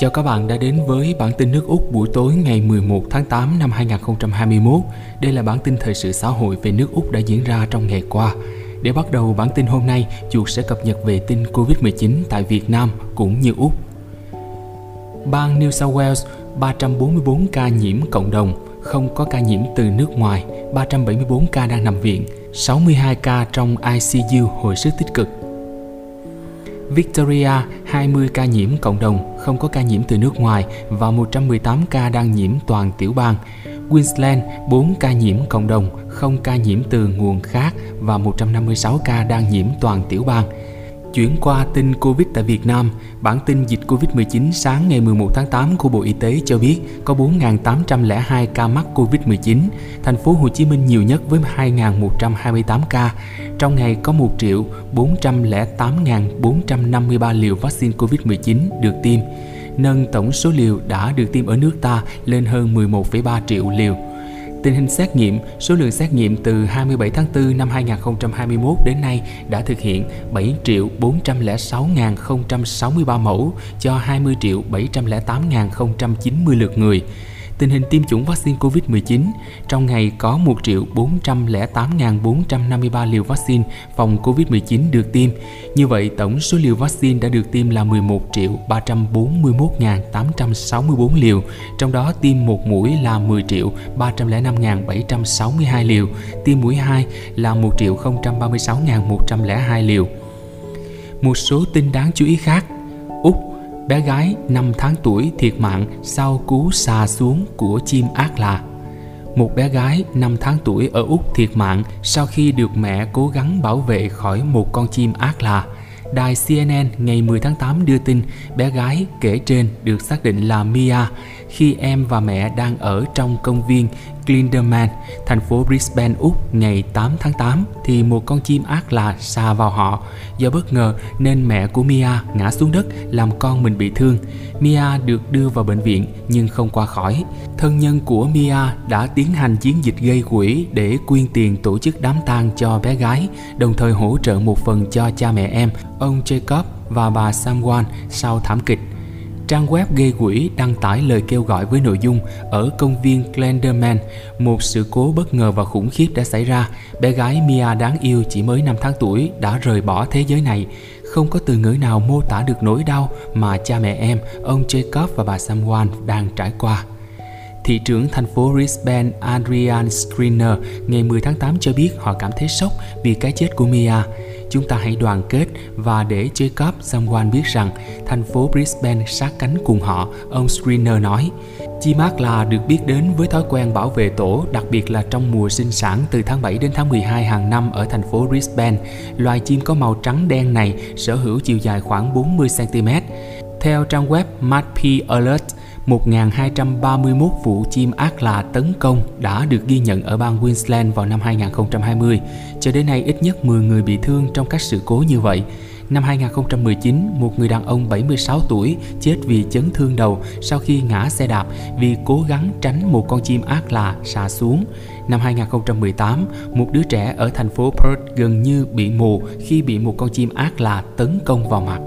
Chào các bạn đã đến với bản tin nước Úc buổi tối ngày 11 tháng 8 năm 2021. Đây là bản tin thời sự xã hội về nước Úc đã diễn ra trong ngày qua. Để bắt đầu bản tin hôm nay, chuột sẽ cập nhật về tin Covid-19 tại Việt Nam cũng như Úc. Bang New South Wales 344 ca nhiễm cộng đồng, không có ca nhiễm từ nước ngoài, 374 ca đang nằm viện, 62 ca trong ICU hồi sức tích cực. Victoria 20 ca nhiễm cộng đồng, không có ca nhiễm từ nước ngoài và 118 ca đang nhiễm toàn tiểu bang. Queensland 4 ca nhiễm cộng đồng, không ca nhiễm từ nguồn khác và 156 ca đang nhiễm toàn tiểu bang. Chuyển qua tin Covid tại Việt Nam, bản tin dịch Covid-19 sáng ngày 11 tháng 8 của Bộ Y tế cho biết có 4.802 ca mắc Covid-19, thành phố Hồ Chí Minh nhiều nhất với 2.128 ca. Trong ngày có 1 triệu 408.453 liều vaccine Covid-19 được tiêm, nâng tổng số liều đã được tiêm ở nước ta lên hơn 11,3 triệu liều. Tình hình xét nghiệm, số lượng xét nghiệm từ 27 tháng 4 năm 2021 đến nay đã thực hiện 7 triệu 406.063 mẫu cho 20 triệu 708.090 lượt người. Tình hình tiêm chủng vaccine COVID-19 trong ngày có 1.408.453 liều vaccine phòng COVID-19 được tiêm. Như vậy, tổng số liều vaccine đã được tiêm là 11.341.864 liều, trong đó tiêm một mũi là 10.305.762 liều, tiêm mũi 2 là 1.036.102 liều. Một số tin đáng chú ý khác bé gái 5 tháng tuổi thiệt mạng sau cú xà xuống của chim ác là Một bé gái 5 tháng tuổi ở Úc thiệt mạng sau khi được mẹ cố gắng bảo vệ khỏi một con chim ác là Đài CNN ngày 10 tháng 8 đưa tin bé gái kể trên được xác định là Mia khi em và mẹ đang ở trong công viên Glinderman, thành phố Brisbane, Úc ngày 8 tháng 8 thì một con chim ác lạ xà vào họ. Do bất ngờ nên mẹ của Mia ngã xuống đất làm con mình bị thương. Mia được đưa vào bệnh viện nhưng không qua khỏi. Thân nhân của Mia đã tiến hành chiến dịch gây quỹ để quyên tiền tổ chức đám tang cho bé gái, đồng thời hỗ trợ một phần cho cha mẹ em, ông Jacob và bà Samwan sau thảm kịch trang web gây quỹ đăng tải lời kêu gọi với nội dung ở công viên Glenderman, một sự cố bất ngờ và khủng khiếp đã xảy ra. Bé gái Mia đáng yêu chỉ mới 5 tháng tuổi đã rời bỏ thế giới này. Không có từ ngữ nào mô tả được nỗi đau mà cha mẹ em, ông Jacob và bà Samwan đang trải qua. Thị trưởng thành phố Brisbane Adrian Screener ngày 10 tháng 8 cho biết họ cảm thấy sốc vì cái chết của Mia. Chúng ta hãy đoàn kết và để Jacob Samwan biết rằng thành phố Brisbane sát cánh cùng họ, ông Screener nói. Chim ác là được biết đến với thói quen bảo vệ tổ, đặc biệt là trong mùa sinh sản từ tháng 7 đến tháng 12 hàng năm ở thành phố Brisbane. Loài chim có màu trắng đen này sở hữu chiều dài khoảng 40 cm. Theo trang web MADP Alert, 1.231 vụ chim ác là tấn công đã được ghi nhận ở bang Queensland vào năm 2020. Cho đến nay ít nhất 10 người bị thương trong các sự cố như vậy. Năm 2019, một người đàn ông 76 tuổi chết vì chấn thương đầu sau khi ngã xe đạp vì cố gắng tránh một con chim ác là xà xuống. Năm 2018, một đứa trẻ ở thành phố Perth gần như bị mù khi bị một con chim ác là tấn công vào mặt.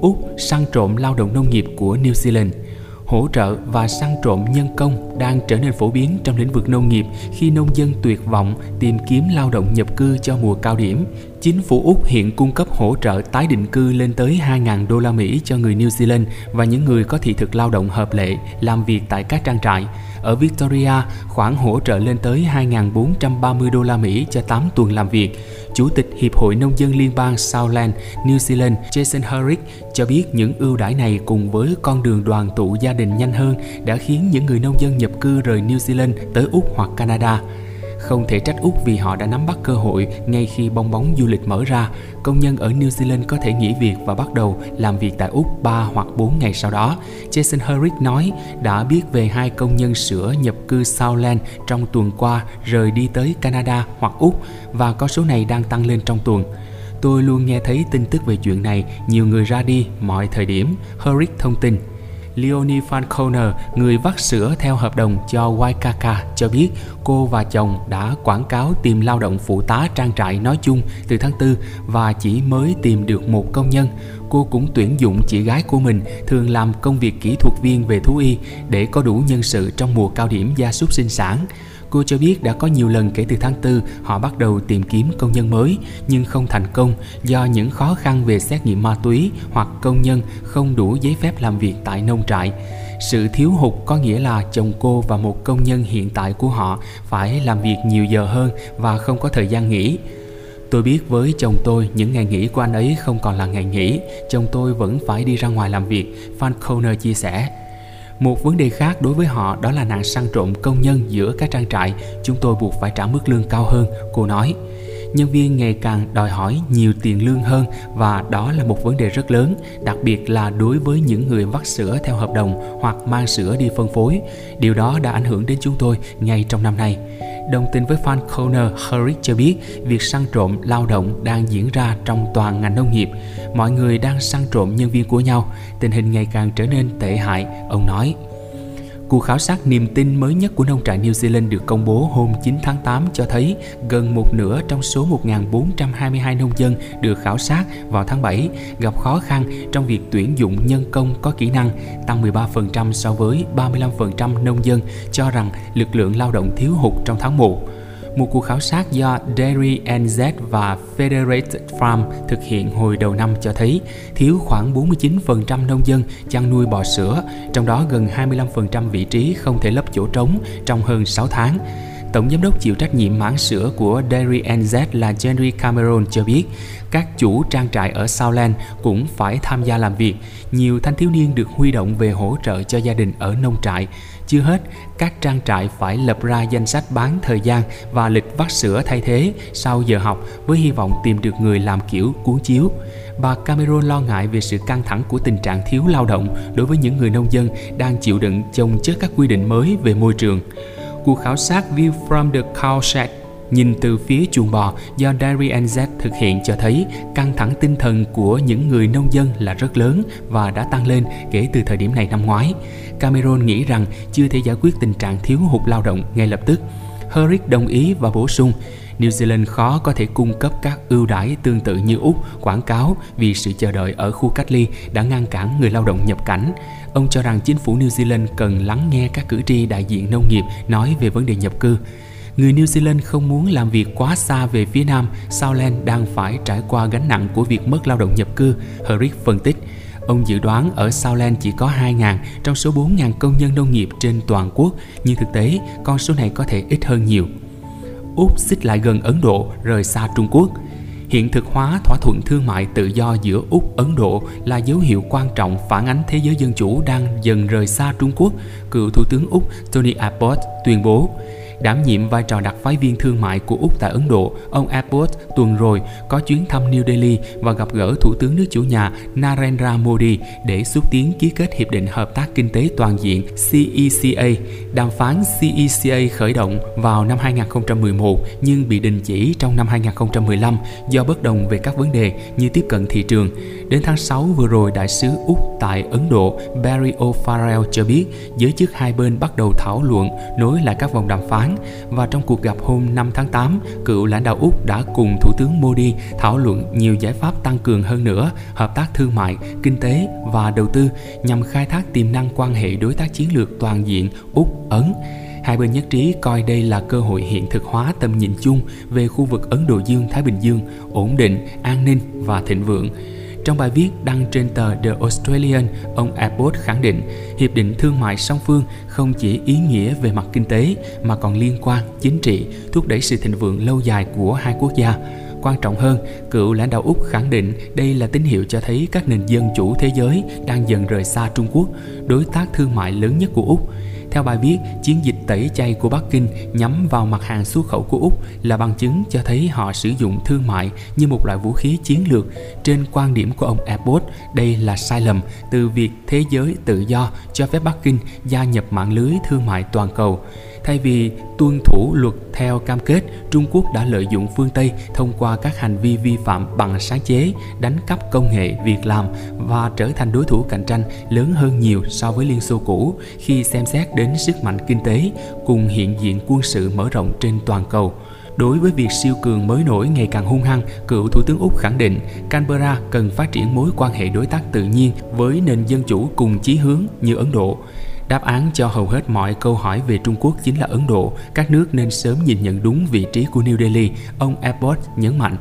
Úc săn trộm lao động nông nghiệp của New Zealand hỗ trợ và săn trộm nhân công đang trở nên phổ biến trong lĩnh vực nông nghiệp khi nông dân tuyệt vọng tìm kiếm lao động nhập cư cho mùa cao điểm. Chính phủ Úc hiện cung cấp hỗ trợ tái định cư lên tới 2.000 đô la Mỹ cho người New Zealand và những người có thị thực lao động hợp lệ làm việc tại các trang trại. Ở Victoria, khoản hỗ trợ lên tới 2.430 đô la Mỹ cho 8 tuần làm việc. Chủ tịch Hiệp hội Nông dân Liên bang Southland, New Zealand Jason Herrick cho biết những ưu đãi này cùng với con đường đoàn tụ gia đình nhanh hơn đã khiến những người nông dân nhập cư rời New Zealand tới Úc hoặc Canada. Không thể trách Úc vì họ đã nắm bắt cơ hội ngay khi bong bóng du lịch mở ra. Công nhân ở New Zealand có thể nghỉ việc và bắt đầu làm việc tại Úc 3 hoặc 4 ngày sau đó. Jason Herrick nói đã biết về hai công nhân sữa nhập cư Southland trong tuần qua rời đi tới Canada hoặc Úc và con số này đang tăng lên trong tuần. Tôi luôn nghe thấy tin tức về chuyện này, nhiều người ra đi mọi thời điểm, Herrick thông tin. Leonie Falconer, người vắt sữa theo hợp đồng cho Waikaka, cho biết cô và chồng đã quảng cáo tìm lao động phụ tá trang trại nói chung từ tháng 4 và chỉ mới tìm được một công nhân. Cô cũng tuyển dụng chị gái của mình thường làm công việc kỹ thuật viên về thú y để có đủ nhân sự trong mùa cao điểm gia súc sinh sản. Cô cho biết đã có nhiều lần kể từ tháng 4 họ bắt đầu tìm kiếm công nhân mới nhưng không thành công do những khó khăn về xét nghiệm ma túy hoặc công nhân không đủ giấy phép làm việc tại nông trại. Sự thiếu hụt có nghĩa là chồng cô và một công nhân hiện tại của họ phải làm việc nhiều giờ hơn và không có thời gian nghỉ. Tôi biết với chồng tôi những ngày nghỉ của anh ấy không còn là ngày nghỉ, chồng tôi vẫn phải đi ra ngoài làm việc, Fan Conner chia sẻ. Một vấn đề khác đối với họ đó là nạn săn trộm công nhân giữa các trang trại. Chúng tôi buộc phải trả mức lương cao hơn, cô nói. Nhân viên ngày càng đòi hỏi nhiều tiền lương hơn và đó là một vấn đề rất lớn, đặc biệt là đối với những người vắt sữa theo hợp đồng hoặc mang sữa đi phân phối. Điều đó đã ảnh hưởng đến chúng tôi ngay trong năm nay. Đồng tình với Fan Conner, Herrick cho biết việc săn trộm lao động đang diễn ra trong toàn ngành nông nghiệp. Mọi người đang săn trộm nhân viên của nhau, tình hình ngày càng trở nên tệ hại, ông nói. Cuộc khảo sát niềm tin mới nhất của nông trại New Zealand được công bố hôm 9 tháng 8 cho thấy gần một nửa trong số 1.422 nông dân được khảo sát vào tháng 7 gặp khó khăn trong việc tuyển dụng nhân công có kỹ năng, tăng 13% so với 35% nông dân cho rằng lực lượng lao động thiếu hụt trong tháng 1. Một cuộc khảo sát do Dairy NZ và Federated Farm thực hiện hồi đầu năm cho thấy thiếu khoảng 49% nông dân chăn nuôi bò sữa, trong đó gần 25% vị trí không thể lấp chỗ trống trong hơn 6 tháng. Tổng giám đốc chịu trách nhiệm mảng sữa của Dairy NZ là Jerry Cameron cho biết các chủ trang trại ở Southland cũng phải tham gia làm việc. Nhiều thanh thiếu niên được huy động về hỗ trợ cho gia đình ở nông trại. Chưa hết, các trang trại phải lập ra danh sách bán thời gian và lịch vắt sữa thay thế sau giờ học với hy vọng tìm được người làm kiểu cuốn chiếu. Bà Cameron lo ngại về sự căng thẳng của tình trạng thiếu lao động đối với những người nông dân đang chịu đựng chồng chất các quy định mới về môi trường. Cuộc khảo sát View from the Cowshed nhìn từ phía chuồng bò do Dairy NZ thực hiện cho thấy căng thẳng tinh thần của những người nông dân là rất lớn và đã tăng lên kể từ thời điểm này năm ngoái. Cameron nghĩ rằng chưa thể giải quyết tình trạng thiếu hụt lao động ngay lập tức. Herrick đồng ý và bổ sung New Zealand khó có thể cung cấp các ưu đãi tương tự như Úc quảng cáo vì sự chờ đợi ở khu cách ly đã ngăn cản người lao động nhập cảnh. Ông cho rằng chính phủ New Zealand cần lắng nghe các cử tri đại diện nông nghiệp nói về vấn đề nhập cư. Người New Zealand không muốn làm việc quá xa về phía nam, Southland đang phải trải qua gánh nặng của việc mất lao động nhập cư, Herrick phân tích. Ông dự đoán ở Southland chỉ có 2.000 trong số 4.000 công nhân nông nghiệp trên toàn quốc, nhưng thực tế con số này có thể ít hơn nhiều. Úc xích lại gần Ấn Độ, rời xa Trung Quốc. Hiện thực hóa thỏa thuận thương mại tự do giữa Úc Ấn Độ là dấu hiệu quan trọng phản ánh thế giới dân chủ đang dần rời xa Trung Quốc, cựu Thủ tướng Úc Tony Abbott tuyên bố đảm nhiệm vai trò đặc phái viên thương mại của Úc tại Ấn Độ, ông Abbott tuần rồi có chuyến thăm New Delhi và gặp gỡ Thủ tướng nước chủ nhà Narendra Modi để xúc tiến ký kết Hiệp định Hợp tác Kinh tế Toàn diện CECA. Đàm phán CECA khởi động vào năm 2011 nhưng bị đình chỉ trong năm 2015 do bất đồng về các vấn đề như tiếp cận thị trường. Đến tháng 6 vừa rồi, đại sứ Úc tại Ấn Độ Barry O'Farrell cho biết giới chức hai bên bắt đầu thảo luận nối lại các vòng đàm phán và trong cuộc gặp hôm 5 tháng 8, cựu lãnh đạo Úc đã cùng Thủ tướng Modi thảo luận nhiều giải pháp tăng cường hơn nữa hợp tác thương mại, kinh tế và đầu tư nhằm khai thác tiềm năng quan hệ đối tác chiến lược toàn diện Úc-Ấn. Hai bên nhất trí coi đây là cơ hội hiện thực hóa tầm nhìn chung về khu vực Ấn Độ Dương-Thái Bình Dương, ổn định, an ninh và thịnh vượng. Trong bài viết đăng trên tờ The Australian, ông Abbott khẳng định hiệp định thương mại song phương không chỉ ý nghĩa về mặt kinh tế mà còn liên quan chính trị, thúc đẩy sự thịnh vượng lâu dài của hai quốc gia. Quan trọng hơn, cựu lãnh đạo Úc khẳng định đây là tín hiệu cho thấy các nền dân chủ thế giới đang dần rời xa Trung Quốc, đối tác thương mại lớn nhất của Úc. Theo bài viết, chiến dịch tẩy chay của Bắc Kinh nhắm vào mặt hàng xuất khẩu của Úc là bằng chứng cho thấy họ sử dụng thương mại như một loại vũ khí chiến lược. Trên quan điểm của ông Abbott, đây là sai lầm từ việc thế giới tự do cho phép Bắc Kinh gia nhập mạng lưới thương mại toàn cầu. Thay vì tuân thủ luật theo cam kết, Trung Quốc đã lợi dụng phương Tây thông qua các hành vi vi phạm bằng sáng chế, đánh cắp công nghệ, việc làm và trở thành đối thủ cạnh tranh lớn hơn nhiều so với Liên Xô cũ khi xem xét đến sức mạnh kinh tế cùng hiện diện quân sự mở rộng trên toàn cầu. Đối với việc siêu cường mới nổi ngày càng hung hăng, cựu Thủ tướng Úc khẳng định Canberra cần phát triển mối quan hệ đối tác tự nhiên với nền dân chủ cùng chí hướng như Ấn Độ. Đáp án cho hầu hết mọi câu hỏi về Trung Quốc chính là Ấn Độ. Các nước nên sớm nhìn nhận đúng vị trí của New Delhi, ông Abbott nhấn mạnh.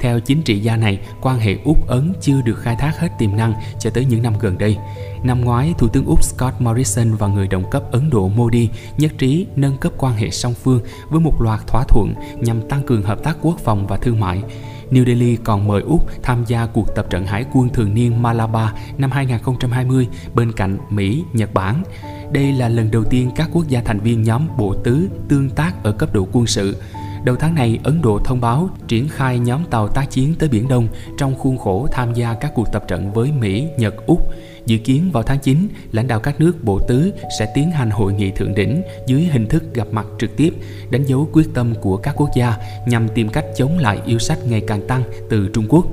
Theo chính trị gia này, quan hệ Úc-Ấn chưa được khai thác hết tiềm năng cho tới những năm gần đây. Năm ngoái, Thủ tướng Úc Scott Morrison và người đồng cấp Ấn Độ Modi nhất trí nâng cấp quan hệ song phương với một loạt thỏa thuận nhằm tăng cường hợp tác quốc phòng và thương mại. New Delhi còn mời Úc tham gia cuộc tập trận hải quân thường niên Malabar năm 2020 bên cạnh Mỹ, Nhật Bản. Đây là lần đầu tiên các quốc gia thành viên nhóm Bộ Tứ tương tác ở cấp độ quân sự. Đầu tháng này, Ấn Độ thông báo triển khai nhóm tàu tác chiến tới Biển Đông trong khuôn khổ tham gia các cuộc tập trận với Mỹ, Nhật, Úc. Dự kiến vào tháng 9, lãnh đạo các nước Bộ Tứ sẽ tiến hành hội nghị thượng đỉnh dưới hình thức gặp mặt trực tiếp, đánh dấu quyết tâm của các quốc gia nhằm tìm cách chống lại yêu sách ngày càng tăng từ Trung Quốc.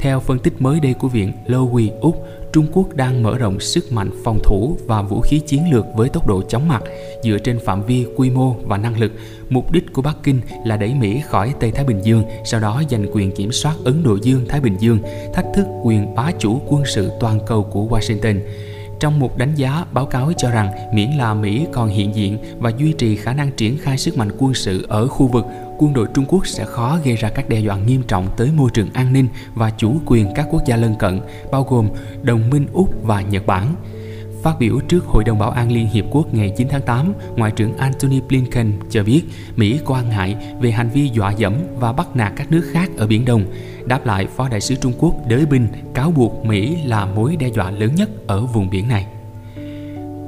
Theo phân tích mới đây của Viện Lowy Úc, Trung Quốc đang mở rộng sức mạnh phòng thủ và vũ khí chiến lược với tốc độ chóng mặt dựa trên phạm vi quy mô và năng lực. Mục đích của Bắc Kinh là đẩy Mỹ khỏi Tây Thái Bình Dương, sau đó giành quyền kiểm soát Ấn Độ Dương-Thái Bình Dương, thách thức quyền bá chủ quân sự toàn cầu của Washington. Trong một đánh giá, báo cáo cho rằng miễn là Mỹ còn hiện diện và duy trì khả năng triển khai sức mạnh quân sự ở khu vực, quân đội Trung Quốc sẽ khó gây ra các đe dọa nghiêm trọng tới môi trường an ninh và chủ quyền các quốc gia lân cận, bao gồm đồng minh Úc và Nhật Bản. Phát biểu trước Hội đồng Bảo an Liên Hiệp Quốc ngày 9 tháng 8, Ngoại trưởng Antony Blinken cho biết Mỹ quan ngại về hành vi dọa dẫm và bắt nạt các nước khác ở Biển Đông. Đáp lại, Phó Đại sứ Trung Quốc Đới Binh cáo buộc Mỹ là mối đe dọa lớn nhất ở vùng biển này.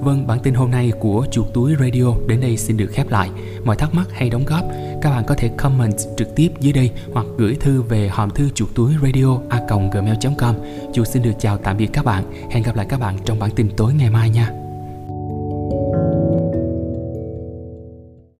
Vâng, bản tin hôm nay của Chuột Túi Radio đến đây xin được khép lại. Mọi thắc mắc hay đóng góp, các bạn có thể comment trực tiếp dưới đây hoặc gửi thư về hòm thư chuột túi radio a gmail.com. Chuột xin được chào tạm biệt các bạn. Hẹn gặp lại các bạn trong bản tin tối ngày mai nha.